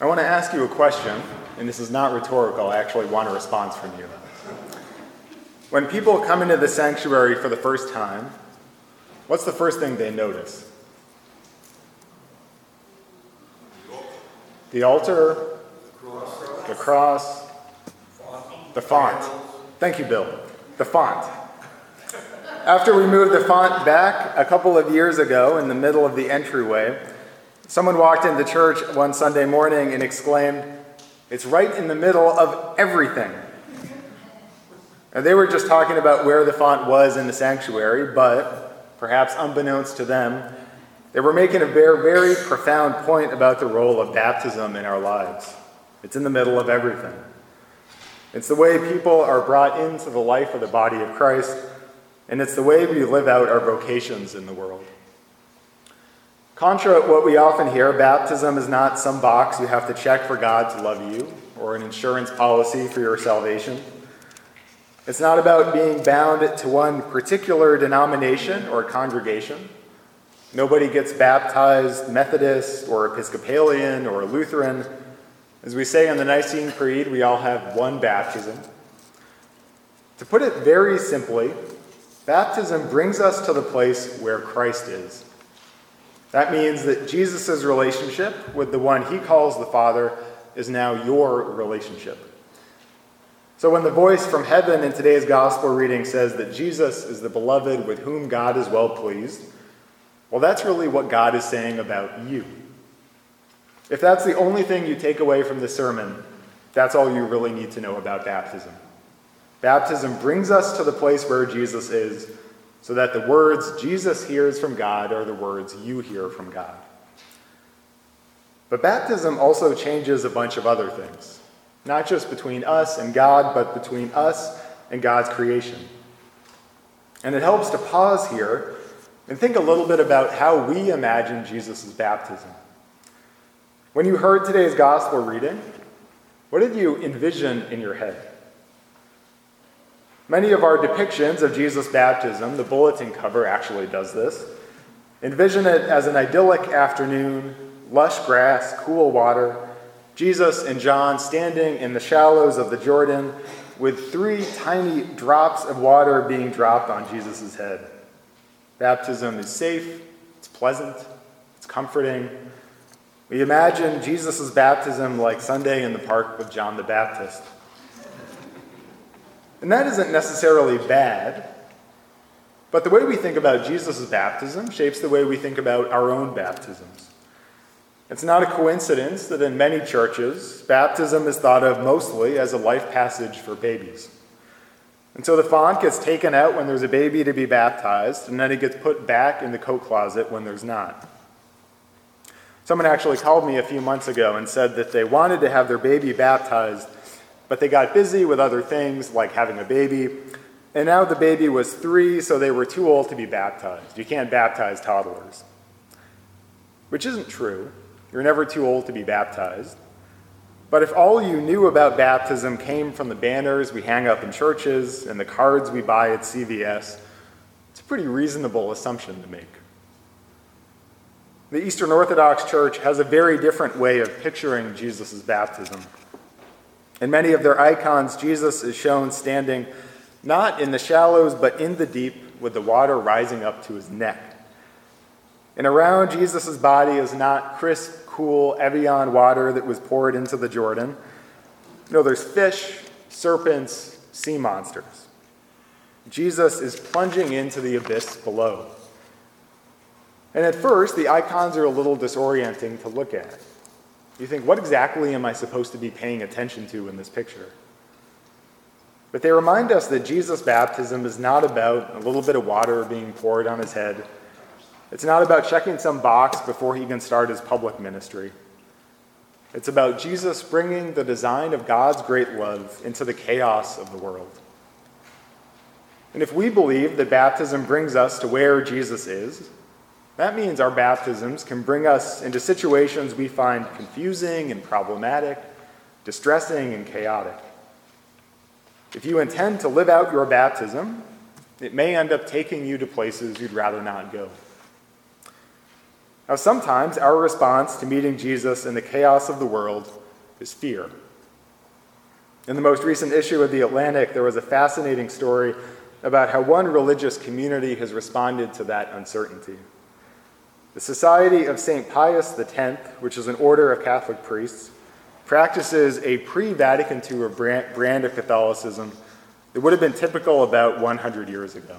I want to ask you a question, and this is not rhetorical. I actually want a response from you. When people come into the sanctuary for the first time, what's the first thing they notice? The altar, the cross, the font. Thank you, Bill. The font. After we moved the font back a couple of years ago in the middle of the entryway, someone walked into church one Sunday morning and exclaimed, It's right in the middle of everything. And they were just talking about where the font was in the sanctuary, but perhaps unbeknownst to them, they were making a very, very profound point about the role of baptism in our lives. It's in the middle of everything. It's the way people are brought into the life of the body of Christ and it's the way we live out our vocations in the world. Contra what we often hear, baptism is not some box you have to check for God to love you or an insurance policy for your salvation. It's not about being bound to one particular denomination or congregation. Nobody gets baptized Methodist or Episcopalian or Lutheran. As we say in the Nicene Creed, we all have one baptism. To put it very simply, Baptism brings us to the place where Christ is. That means that Jesus' relationship with the one he calls the Father is now your relationship. So when the voice from heaven in today's gospel reading says that Jesus is the beloved with whom God is well pleased, well, that's really what God is saying about you. If that's the only thing you take away from the sermon, that's all you really need to know about baptism. Baptism brings us to the place where Jesus is, so that the words Jesus hears from God are the words you hear from God. But baptism also changes a bunch of other things, not just between us and God, but between us and God's creation. And it helps to pause here and think a little bit about how we imagine Jesus' baptism. When you heard today's gospel reading, what did you envision in your head? Many of our depictions of Jesus' baptism, the bulletin cover actually does this, envision it as an idyllic afternoon, lush grass, cool water, Jesus and John standing in the shallows of the Jordan with three tiny drops of water being dropped on Jesus' head. Baptism is safe, it's pleasant, it's comforting. We imagine Jesus' baptism like Sunday in the park with John the Baptist. And that isn't necessarily bad, but the way we think about Jesus' baptism shapes the way we think about our own baptisms. It's not a coincidence that in many churches, baptism is thought of mostly as a life passage for babies. And so the font gets taken out when there's a baby to be baptized, and then it gets put back in the coat closet when there's not. Someone actually called me a few months ago and said that they wanted to have their baby baptized but they got busy with other things like having a baby. And now the baby was three, so they were too old to be baptized. You can't baptize toddlers. Which isn't true. You're never too old to be baptized. But if all you knew about baptism came from the banners we hang up in churches and the cards we buy at CVS, it's a pretty reasonable assumption to make. The Eastern Orthodox Church has a very different way of picturing Jesus' baptism. In many of their icons, Jesus is shown standing not in the shallows, but in the deep, with the water rising up to his neck. And around Jesus' body is not crisp, cool Evian water that was poured into the Jordan. No, there's fish, serpents, sea monsters. Jesus is plunging into the abyss below. And at first, the icons are a little disorienting to look at. You think, what exactly am I supposed to be paying attention to in this picture? But they remind us that Jesus' baptism is not about a little bit of water being poured on his head. It's not about checking some box before he can start his public ministry. It's about Jesus bringing the design of God's great love into the chaos of the world. And if we believe that baptism brings us to where Jesus is, that means our baptisms can bring us into situations we find confusing and problematic, distressing and chaotic. If you intend to live out your baptism, it may end up taking you to places you'd rather not go. Now, sometimes our response to meeting Jesus in the chaos of the world is fear. In the most recent issue of The Atlantic, there was a fascinating story about how one religious community has responded to that uncertainty. The Society of St. Pius X, which is an order of Catholic priests, practices a pre Vatican II brand of Catholicism that would have been typical about 100 years ago.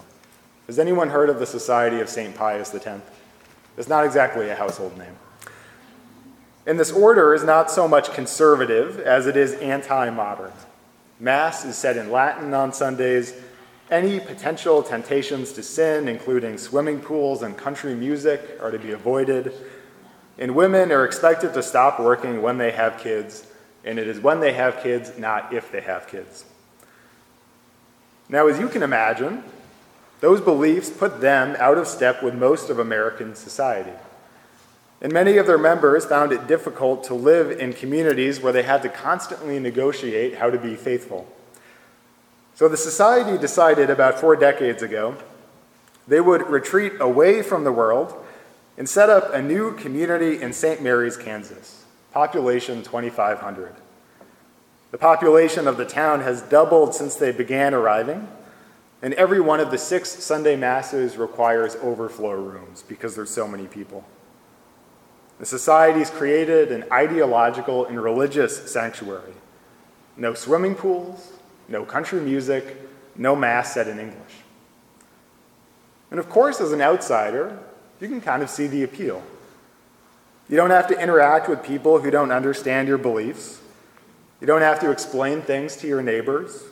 Has anyone heard of the Society of St. Pius X? It's not exactly a household name. And this order is not so much conservative as it is anti modern. Mass is said in Latin on Sundays. Any potential temptations to sin, including swimming pools and country music, are to be avoided. And women are expected to stop working when they have kids, and it is when they have kids, not if they have kids. Now, as you can imagine, those beliefs put them out of step with most of American society. And many of their members found it difficult to live in communities where they had to constantly negotiate how to be faithful. So the society decided about four decades ago they would retreat away from the world and set up a new community in St. Mary's, Kansas, population 2,500. The population of the town has doubled since they began arriving, and every one of the six Sunday masses requires overflow rooms because there's so many people. The society's created an ideological and religious sanctuary. No swimming pools, no country music, no mass said in English. And of course, as an outsider, you can kind of see the appeal. You don't have to interact with people who don't understand your beliefs. You don't have to explain things to your neighbors.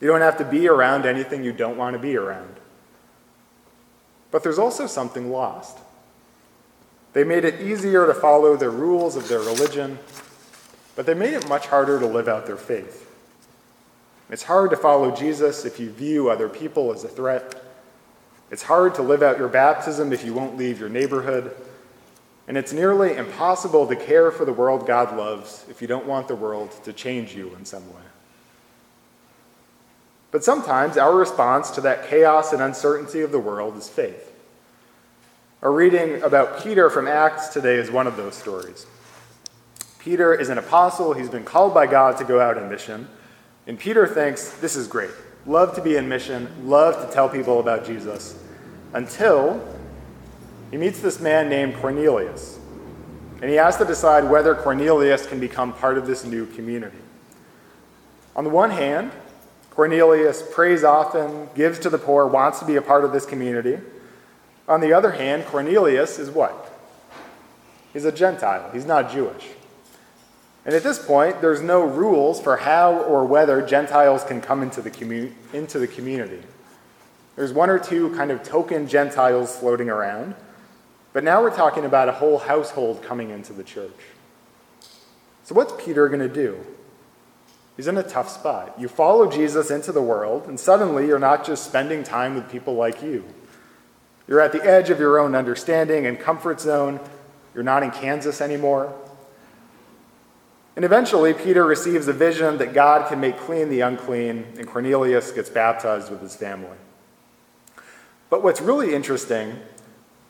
You don't have to be around anything you don't want to be around. But there's also something lost. They made it easier to follow the rules of their religion, but they made it much harder to live out their faith. It's hard to follow Jesus if you view other people as a threat. It's hard to live out your baptism if you won't leave your neighborhood. And it's nearly impossible to care for the world God loves if you don't want the world to change you in some way. But sometimes our response to that chaos and uncertainty of the world is faith. Our reading about Peter from Acts today is one of those stories. Peter is an apostle, he's been called by God to go out on mission, and Peter thinks, This is great. Love to be in mission, love to tell people about Jesus, until he meets this man named Cornelius. And he has to decide whether Cornelius can become part of this new community. On the one hand, Cornelius prays often, gives to the poor, wants to be a part of this community. On the other hand, Cornelius is what? He's a Gentile, he's not Jewish. And at this point, there's no rules for how or whether Gentiles can come into the, commu- into the community. There's one or two kind of token Gentiles floating around, but now we're talking about a whole household coming into the church. So, what's Peter going to do? He's in a tough spot. You follow Jesus into the world, and suddenly you're not just spending time with people like you. You're at the edge of your own understanding and comfort zone. You're not in Kansas anymore. And eventually, Peter receives a vision that God can make clean the unclean, and Cornelius gets baptized with his family. But what's really interesting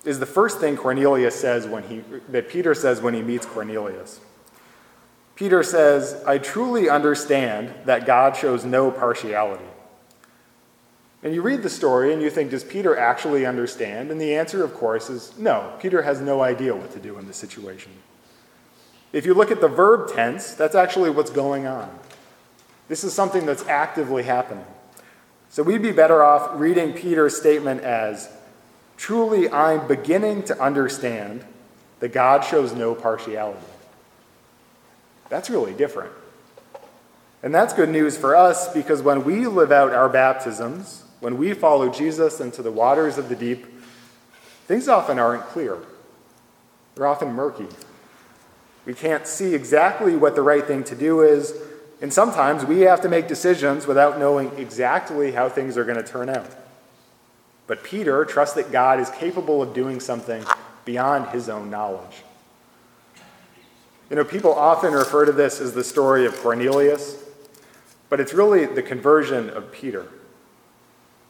is the first thing Cornelius says when he, that Peter says when he meets Cornelius. Peter says, I truly understand that God shows no partiality. And you read the story and you think, does Peter actually understand? And the answer, of course, is no. Peter has no idea what to do in this situation. If you look at the verb tense, that's actually what's going on. This is something that's actively happening. So we'd be better off reading Peter's statement as truly, I'm beginning to understand that God shows no partiality. That's really different. And that's good news for us because when we live out our baptisms, when we follow Jesus into the waters of the deep, things often aren't clear. They're often murky. We can't see exactly what the right thing to do is, and sometimes we have to make decisions without knowing exactly how things are going to turn out. But Peter trusts that God is capable of doing something beyond his own knowledge. You know, people often refer to this as the story of Cornelius, but it's really the conversion of Peter.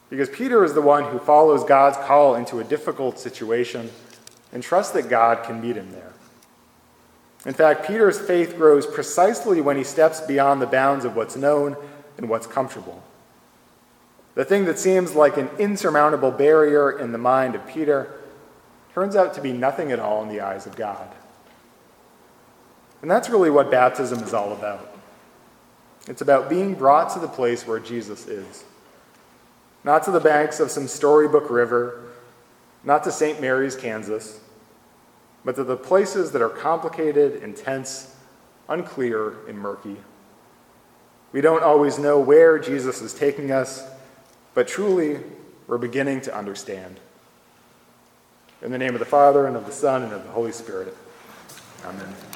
Because Peter is the one who follows God's call into a difficult situation, and trusts that God can meet him there. In fact, Peter's faith grows precisely when he steps beyond the bounds of what's known and what's comfortable. The thing that seems like an insurmountable barrier in the mind of Peter turns out to be nothing at all in the eyes of God. And that's really what baptism is all about. It's about being brought to the place where Jesus is. Not to the banks of some storybook river, not to St. Mary's, Kansas, but to the places that are complicated, intense, unclear, and murky. We don't always know where Jesus is taking us, but truly, we're beginning to understand. In the name of the Father, and of the Son, and of the Holy Spirit. Amen.